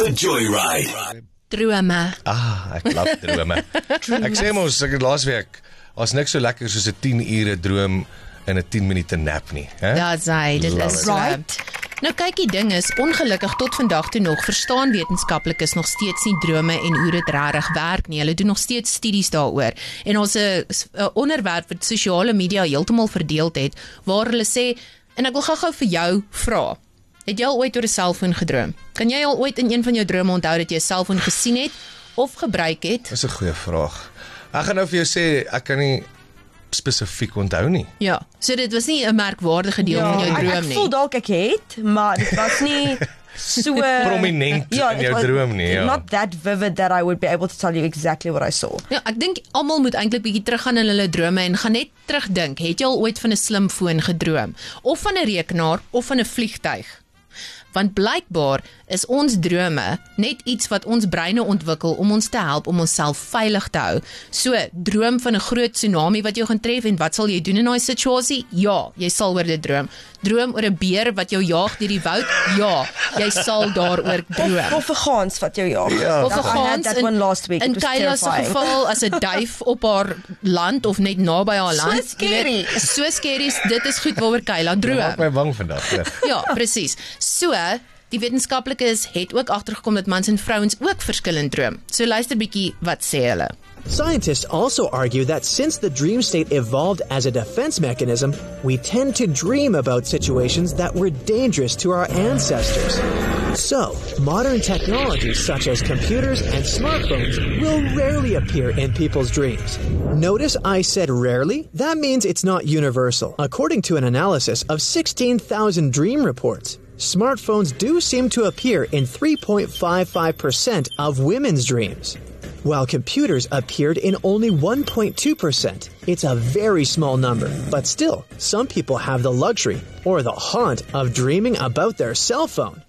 The Joyride. Drome. Ah, ek love drome. ek sê mos ek het laasweek as niks so lekker soos 'n 10 ure droom en 'n 10 minute nap nie, hè? Daar's hy, dit Love is it. Right. Nou kyk die ding is ongelukkig tot vandag toe nog verstaan wetenskaplikes nog steeds nie drome en hoe dit regtig werk nie. Hulle doen nog steeds studies daaroor. En ons 'n 'n onderwerp wat sosiale media heeltemal verdeel het waar hulle sê en ek wil gou-gou vir jou vra. Het jy al ooit oor 'n selfoon gedroom? Kan jy al ooit in een van jou drome onthou dat jy 'n selfoon gesien het of gebruik het? Dis 'n goeie vraag. Ek gaan nou vir jou sê ek kan nie spesifiek onthou nie. Ja. So dit was nie 'n merkwaardige deel van jou Ja, ek, droom ek nie. voel dalk ek het, maar dit was nie so Prominent in it jou was droom nie, ja. Not that vivid that I would be able to tell you exactly what I saw. Ja, ek dink almal moet eintlik bietjie teruggaan in hulle drome en gaan net terugdink. Het jy al ooit van 'n slimfoon gedroom of van 'n rekenaar of van 'n vliegtyg? Want blykbaar is ons drome net iets wat ons breine ontwikkel om ons te help om onsself veilig te hou. So, droom van 'n groot tsunami wat jou gaan tref en wat sal jy doen in daai situasie? Ja, jy sal oor dit droom. Droom oor 'n beer wat jou jaag deur die woud? Ja, jy sal daaroor droom. Of 'n gaans wat jou jaag. Ja. Of 'n gaans that in, one last week. in Kyla se terrifying. geval as 'n duif op haar land of net naby haar So land. Jy scary. weet, So scary. Dit is goed waaroor Maak droom. my bang vandag. Ja. Ja, presies. So, die wetenskaplikes het ook agtergekom dat mans en vrouens ook verskillend droom. So luister bietjie wat sê hulle. Scientists also argue that since the dream state evolved as a defense mechanism, we tend to dream about situations that were dangerous to our ancestors. So, modern technologies such as computers and smartphones will rarely appear in people's dreams. Notice I said rarely? That means it's not universal. According to an analysis of 16,000 dream reports, smartphones do seem to appear in 3.55% of women's dreams while computers appeared in only 1.2%. It's a very small number, but still, some people have the luxury or the haunt of dreaming about their cell phone.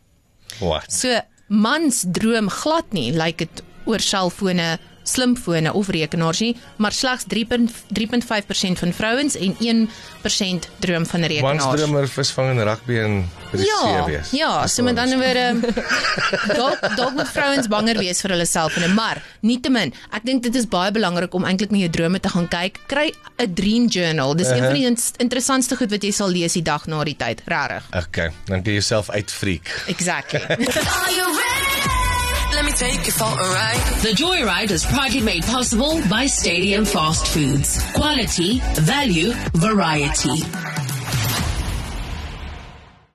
Wat? So, mans droom glad nie lyk like dit oor selfone, slimfone of rekenaars nie, maar slegs 3.3.5% van vrouens en 1% droom van rekenaars. droom oor visvang en rugby en see Ja, wees. ja, so met ander ons- woorde dalk dalk moet vrouens banger wees vir hulle selfone, maar nietemin, ek dink dit is baie belangrik om eintlik na jou drome te gaan kyk. Kry 'n dream journal. Dis een van die interessantste goed wat jy sal lees die dag na die tyd, regtig. Okay, dan kan jy jouself uitfreak. Exactly. Let me take you for a ride. The Joyride is proudly made possible by Stadium Fast Foods. Quality, value, variety.